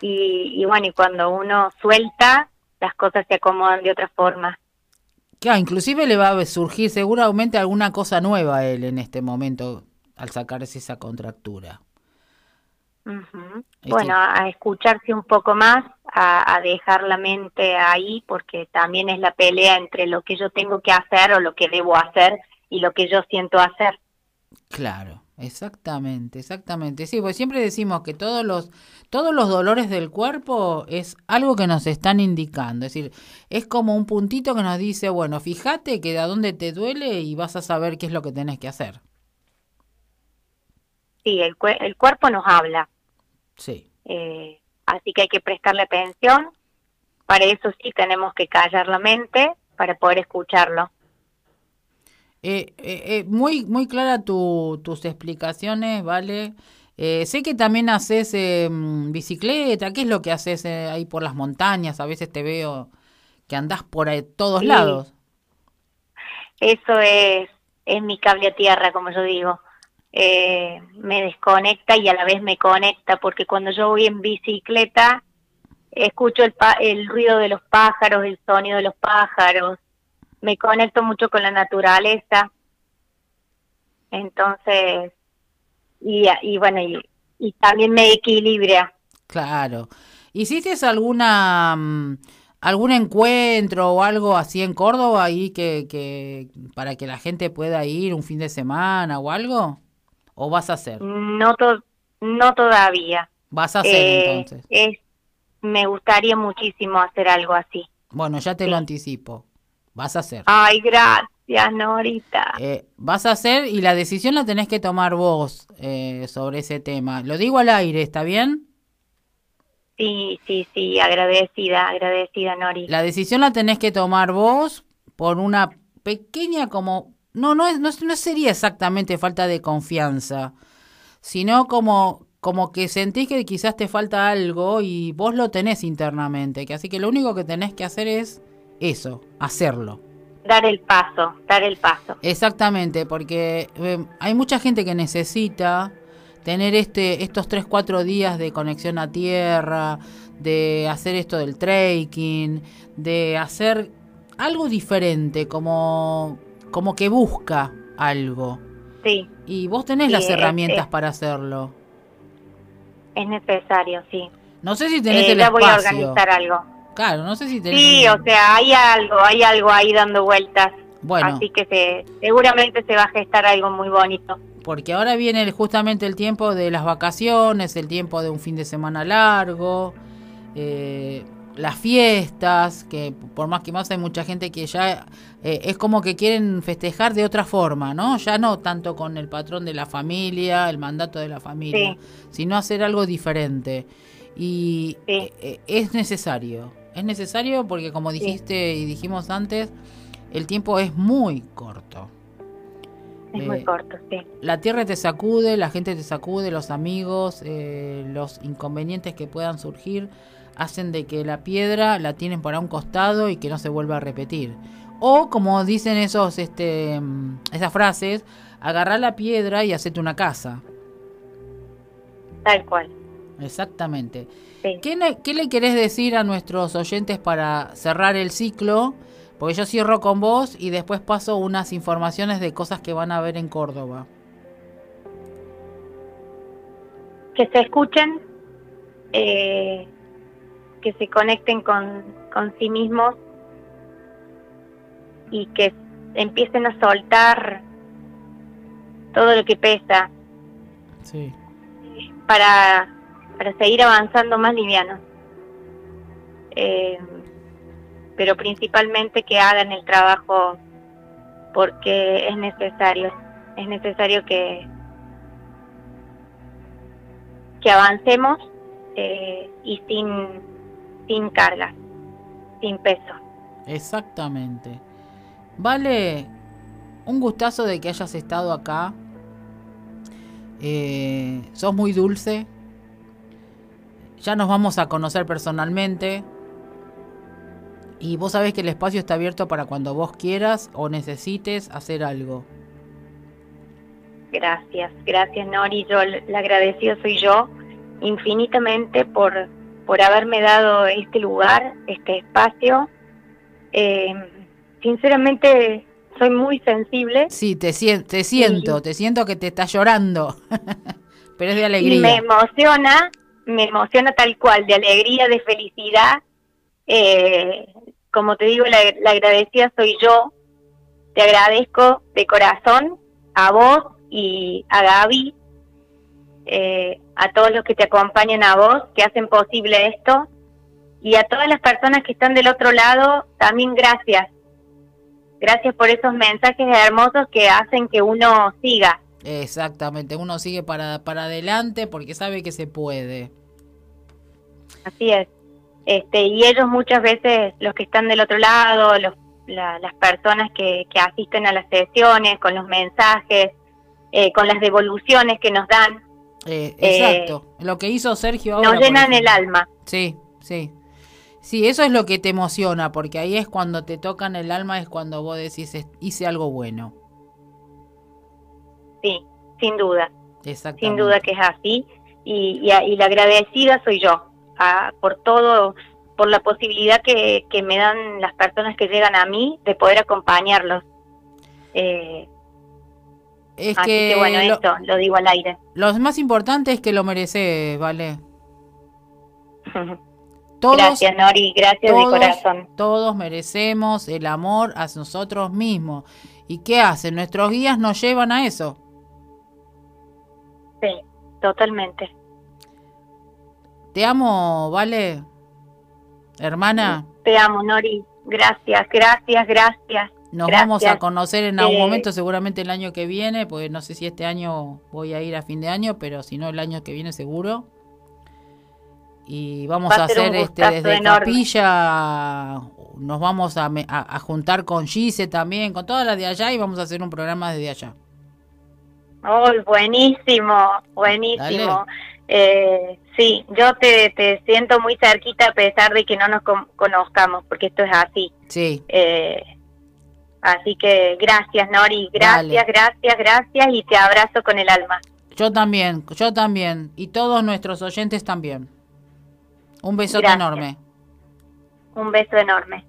Y, bueno, y cuando uno suelta, las cosas se acomodan de otra forma. Claro, inclusive le va a surgir seguramente alguna cosa nueva a él en este momento al sacarse esa contractura. Este bueno, a escucharse un poco más, a, a, dejar la mente ahí, porque también es la pelea entre lo que yo tengo que hacer o lo que debo hacer y lo que yo siento hacer. Claro. Exactamente, exactamente. Sí, pues siempre decimos que todos los todos los dolores del cuerpo es algo que nos están indicando, es decir, es como un puntito que nos dice, bueno, fíjate que de dónde te duele y vas a saber qué es lo que tenés que hacer. Sí, el, el cuerpo nos habla. Sí. Eh, así que hay que prestarle atención. Para eso sí tenemos que callar la mente para poder escucharlo. Eh, eh, eh, muy, muy clara tu, tus explicaciones, ¿vale? Eh, sé que también haces em, bicicleta, ¿qué es lo que haces ahí por las montañas? A veces te veo que andás por ahí, todos lados. Eso es, es mi cable a tierra, como yo digo. me desconecta y a la vez me conecta, porque cuando yo voy en bicicleta, escucho el, el ruido de los pájaros, el sonido de los pájaros, me conecto mucho con la naturaleza. Entonces, y, y bueno, y, también me equilibra. Claro. ¿Hiciste alguna mm, algún encuentro o algo así en Córdoba ahí que, que para que la gente pueda ir un fin de semana o algo? ¿O vas a hacer? No, to no todavía. Vas a hacer Eh, entonces. es, me gustaría muchísimo hacer algo así. Bueno, ya te sí. lo anticipo. Vas a hacer. Ay, gracias, Norita. Eh, vas a hacer y la decisión la tenés que tomar vos eh, sobre ese tema. Lo digo al aire, ¿está bien? Sí, sí, sí, agradecida, agradecida, Nori. La decisión la tenés que tomar vos por una pequeña como... No, no, es, no, no sería exactamente falta de confianza, sino como, como que sentís que quizás te falta algo y vos lo tenés internamente. Que así que lo único que tenés que hacer es eso, hacerlo. Dar el paso, dar el paso. Exactamente, porque eh, hay mucha gente que necesita tener este estos 3 4 días de conexión a tierra, de hacer esto del trekking, de hacer algo diferente, como como que busca algo. Sí, Y vos tenés Sí, las herramientas es- para hacerlo. es necesario, sí. No sé si tenés Eh, el ya voy a organizar algo. Claro, no sé si tenés Sí, un- o sea, hay algo, hay algo ahí dando vueltas. Bueno, Así que se, seguramente se va a gestar algo muy bonito. porque ahora viene el- justamente el tiempo de las vacaciones, el tiempo de un fin de semana largo, eh, las fiestas, que por más que más hay mucha gente que ya eh, es como que quieren festejar de otra forma, ¿no? Ya no tanto con el patrón de la familia, el mandato de la familia, sino hacer algo diferente. Y Sí. eh, eh, es necesario, es necesario porque como dijiste y dijimos antes, el tiempo es muy corto. Es Eh, muy corto, sí. La tierra te sacude, la gente te sacude, los amigos, eh, los inconvenientes que puedan surgir hacen de que la piedra la tienen para un costado y que no se vuelva a repetir. O como dicen esos, este, esas frases, agarrar la piedra y hacerte una casa. Tal cual. Exactamente. Sí. ¿Qué, le- qué le querés decir a nuestros oyentes para cerrar el ciclo? Porque yo cierro con vos y después paso unas informaciones de cosas que van a ver en Córdoba. Que se escuchen, eh, que se conecten con, con sí mismos y que empiecen a soltar todo lo que pesa Sí. para, para seguir avanzando más livianos. Eh, pero principalmente que hagan el trabajo porque es necesario, es necesario que, que avancemos eh, y sin, sin carga, sin peso. Exactamente. Vale, un gustazo de que hayas estado acá. Eh, sos muy dulce. Ya nos vamos a conocer personalmente. Y vos sabés que el espacio está abierto para cuando vos quieras o necesites hacer algo. Gracias, gracias Nori. Yo la agradecido soy yo infinitamente por, por haberme dado este lugar, este espacio. Eh, sinceramente soy muy sensible Sí, te, te siento, te siento que te estás llorando. Pero es de y me alegría. emociona, me emociona tal cual, de alegría, de felicidad. Eh, como te digo, la, la agradecida soy yo. Te agradezco de corazón a vos y a Gaby, eh, a todos los que te acompañan a vos, que hacen posible esto, y a todas las personas que están del otro lado, también gracias. Gracias por esos mensajes hermosos que hacen que uno siga. Exactamente, uno sigue para, para adelante porque sabe que se puede. Así es. Este, y ellos muchas veces, los que están del otro lado, los, la- las personas que, que asisten a las sesiones, con los mensajes, eh, con las devoluciones que nos dan, Eh, Eh, exacto, lo que hizo Sergio ahora. nos llenan el alma. Sí, sí. Sí, eso es lo que te emociona, porque ahí es cuando te tocan el alma, es cuando vos decís, "Es- hice algo bueno. Sí, sin duda, sin duda que es así. Y, y, y la agradecida soy yo, a- por todo, por la posibilidad que, que me dan las personas que llegan a mí de poder acompañarlos. Eh, Es así que, que bueno, lo, esto lo digo al aire. lo más importante es que lo mereces, ¿vale? Todos, gracias, Nori, gracias todos, de corazón. todos merecemos el amor a nosotros mismos. ¿Y qué hacen? Nuestros guías nos llevan a eso. Sí, totalmente. Te amo, ¿vale? Hermana. Te amo, Nori. Gracias, gracias, gracias. Nos vamos a conocer en algún eh, momento, seguramente el año que viene, pues no sé si este año voy a ir a fin de año, pero si no el año que viene seguro. Y vamos a, hacer este desde Capilla, nos vamos a, juntar con Gise también, con todas las de allá y vamos a hacer un programa desde allá. Oh, buenísimo, buenísimo. Eh, sí, yo te, te siento muy cerquita a pesar de que no nos conozcamos, porque esto es así. Sí. Eh, Así que gracias, Nori, gracias, gracias, gracias y te abrazo con el alma. Yo también, yo también y todos nuestros oyentes también. Un besote enorme. Un beso enorme.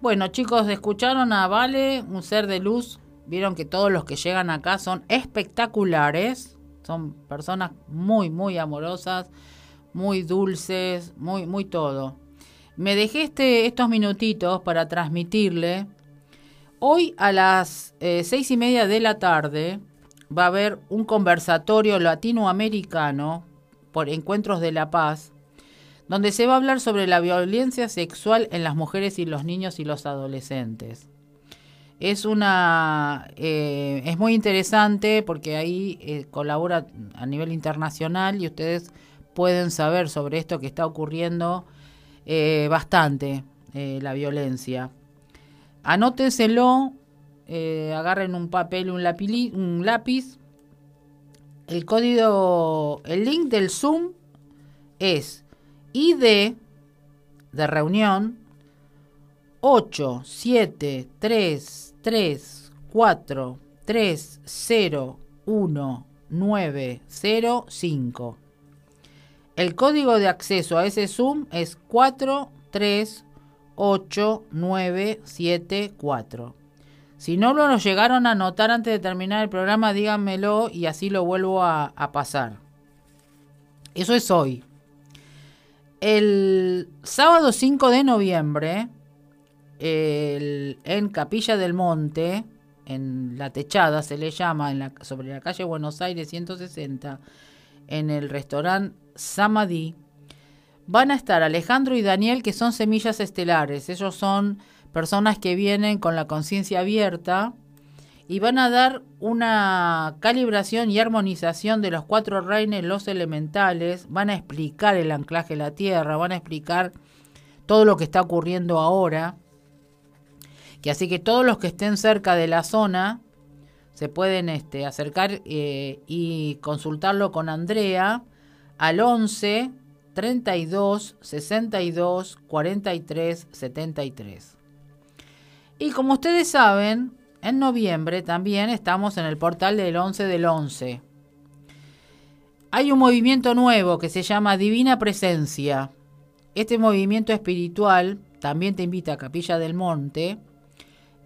Bueno, chicos, escucharon a Vale, un ser de luz. Vieron que todos los que llegan acá son espectaculares. Son personas muy, muy amorosas, muy dulces, muy, muy todo. Me dejé este, estos minutitos para transmitirle. Hoy a las eh, seis y media de la tarde va a haber un conversatorio latinoamericano por Encuentros de la Paz, donde se va a hablar sobre la violencia sexual en las mujeres y los niños y los adolescentes. Es una eh, es muy interesante porque ahí eh, colabora a nivel internacional y ustedes pueden saber sobre esto que está ocurriendo eh, bastante la violencia. Anótenselo, agarren un papel, un, un lápiz. El código, el link del Zoom es ID de reunión 8 7 3 3 4 3 0 1 9 0 5 el código de acceso a ese Zoom es 438974. Si no lo llegaron a anotar antes de terminar el programa, díganmelo y así lo vuelvo a, pasar. Eso es hoy. El sábado 5 de noviembre, en Capilla del Monte, en la techada se le llama, sobre la calle Buenos Aires 160, en el restaurante Samadhi, van a estar Alejandro y Daniel, que son semillas estelares. Ellos son personas que vienen con la conciencia abierta y van a dar una calibración y armonización de los cuatro reinos, los elementales, van a explicar el anclaje de la Tierra, van a explicar todo lo que está ocurriendo ahora. Que así que todos los que estén cerca de la zona se pueden este, acercar eh, y consultarlo con Andrea al 11 32 62 43 73. Y como ustedes saben, en noviembre también estamos en el portal del 11 del 11. Hay un movimiento nuevo que se llama Divina Presencia. Este movimiento espiritual también te invita a Capilla del Monte.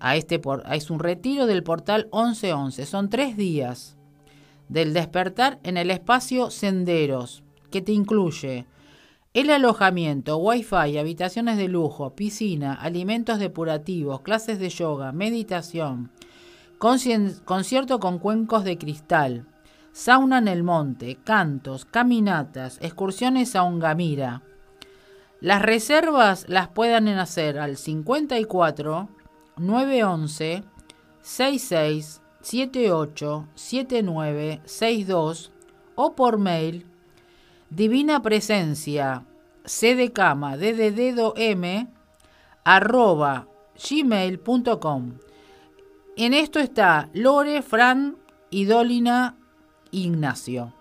A este es un retiro del portal 1111. Son tres días del despertar en el espacio Senderos, que te incluye el alojamiento, wifi, habitaciones de lujo, piscina, alimentos depurativos, clases de yoga, meditación, concierto con cuencos de cristal, sauna en el monte, cantos, caminatas, excursiones a Ungamira. Las reservas las pueden hacer al 54 911 66 787962 o por mail divina presencia c de cama d de dedo m arroba gmail.com en esto está Lore, Fran y Dolina Ignacio.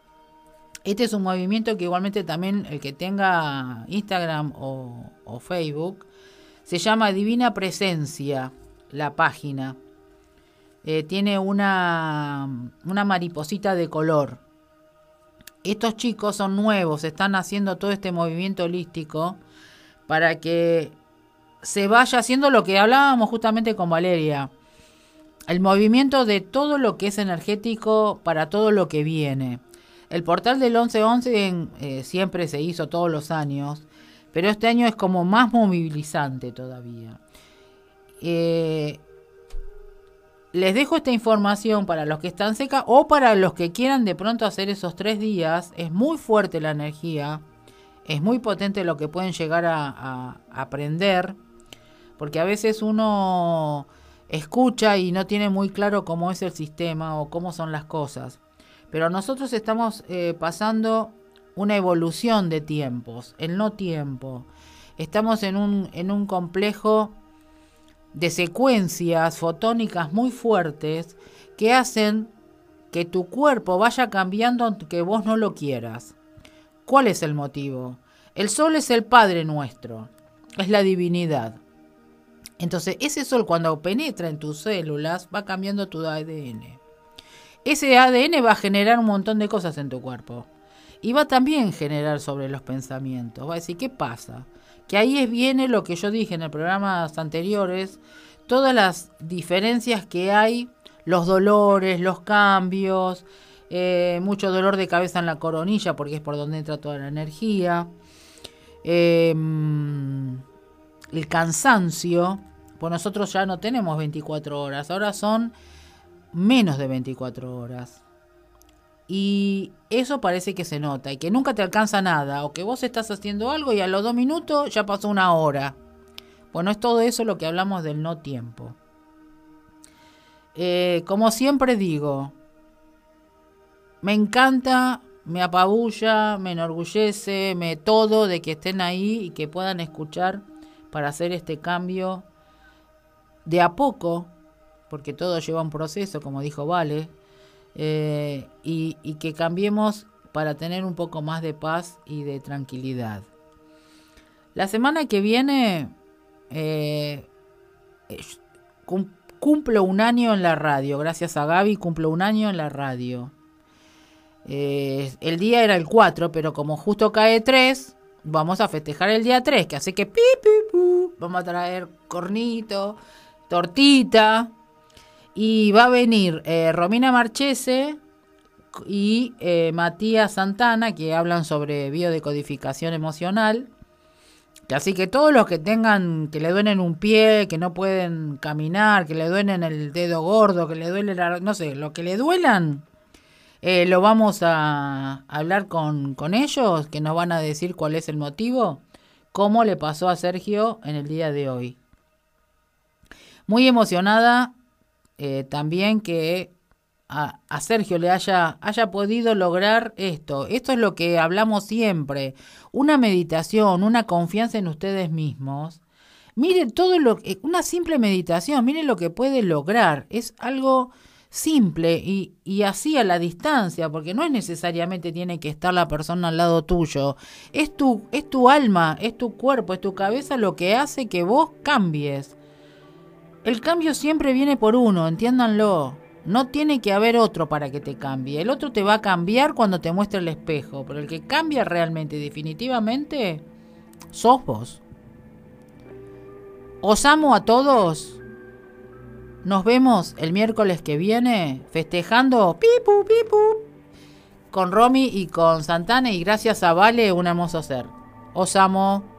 Este es un movimiento que igualmente también el que tenga Instagram o Facebook se llama Divina Presencia, la página. Eh, tiene una, una mariposita de color. Estos chicos son nuevos, están haciendo todo este movimiento holístico para que se vaya haciendo lo que hablábamos justamente con Valeria. El movimiento de todo lo que es energético para todo lo que viene. El portal del 1111 eh, siempre se hizo todos los años, pero este año es como más movilizante todavía. Eh, les dejo esta información para los que están secas o para los que quieran de pronto hacer esos tres días. Es muy fuerte la energía, es muy potente lo que pueden llegar a, aprender, porque a veces uno escucha y no tiene muy claro cómo es el sistema o cómo son las cosas. Pero nosotros estamos eh, pasando una evolución de tiempos, el no tiempo. Estamos en un, en un complejo de secuencias fotónicas muy fuertes que hacen que tu cuerpo vaya cambiando aunque vos no lo quieras. ¿Cuál es el motivo? El sol es el Padre nuestro, es la divinidad. Entonces ese sol cuando penetra en tus células va cambiando tu ADN. Ese ADN va a generar un montón de cosas en tu cuerpo. Y va también a generar sobre los pensamientos. Va a decir, ¿qué pasa? Que ahí viene lo que yo dije en el programas anteriores, todas las diferencias que hay, los dolores, los cambios, eh, mucho dolor de cabeza en la coronilla porque es por donde entra toda la energía, em, el cansancio, pues nosotros ya no tenemos 24 horas, ahora son menos de 24 horas. Y eso parece que se nota y que nunca te alcanza nada o que vos estás haciendo algo y a los dos minutos ya pasó una hora. Bueno, es todo eso lo que hablamos del no tiempo. Eh, como siempre digo, me encanta, me apabulla, me enorgullece, me todo de que estén ahí y que puedan escuchar para hacer este cambio de a poco, porque todo lleva un proceso, como dijo Vale, eh, y, que cambiemos para tener un poco más de paz y de tranquilidad. La semana que viene eh, cumplo un año en la radio, gracias a Gaby cumplo un año en la radio. Eh, el día era el 4, pero como justo cae 3, vamos a festejar el día 3, que hace que pi, vamos a traer cornito, tortita, y va a venir eh, Romina Marchese y eh, Matías Santana, que hablan sobre biodecodificación emocional. Así que todos los que tengan, que le duelen un pie, que no pueden caminar, que le duelen el dedo gordo, que le duele la, no sé, lo que le duelan, eh, lo vamos a hablar con, con ellos, que nos van a decir cuál es el motivo, cómo le pasó a Sergio en el día de hoy. Muy emocionada eh, también que a, Sergio le haya, haya podido lograr esto. Esto es lo que hablamos siempre. Una meditación, una confianza en ustedes mismos. Miren todo lo que, una simple meditación, miren lo que puede lograr. Es algo simple y, y, así a la distancia, porque no es necesariamente tiene que estar la persona al lado tuyo. Es tu, es tu alma, es tu cuerpo, es tu cabeza lo que hace que vos cambies. El cambio siempre viene por uno, entiéndanlo. No tiene que haber otro para que te cambie. El otro te va a cambiar cuando te muestre el espejo, pero el que cambia realmente, definitivamente, sos vos. Os amo a todos. Nos vemos el miércoles que viene festejando pipu pipu con Romy y con Santana y gracias a Vale un hermoso ser. Os amo.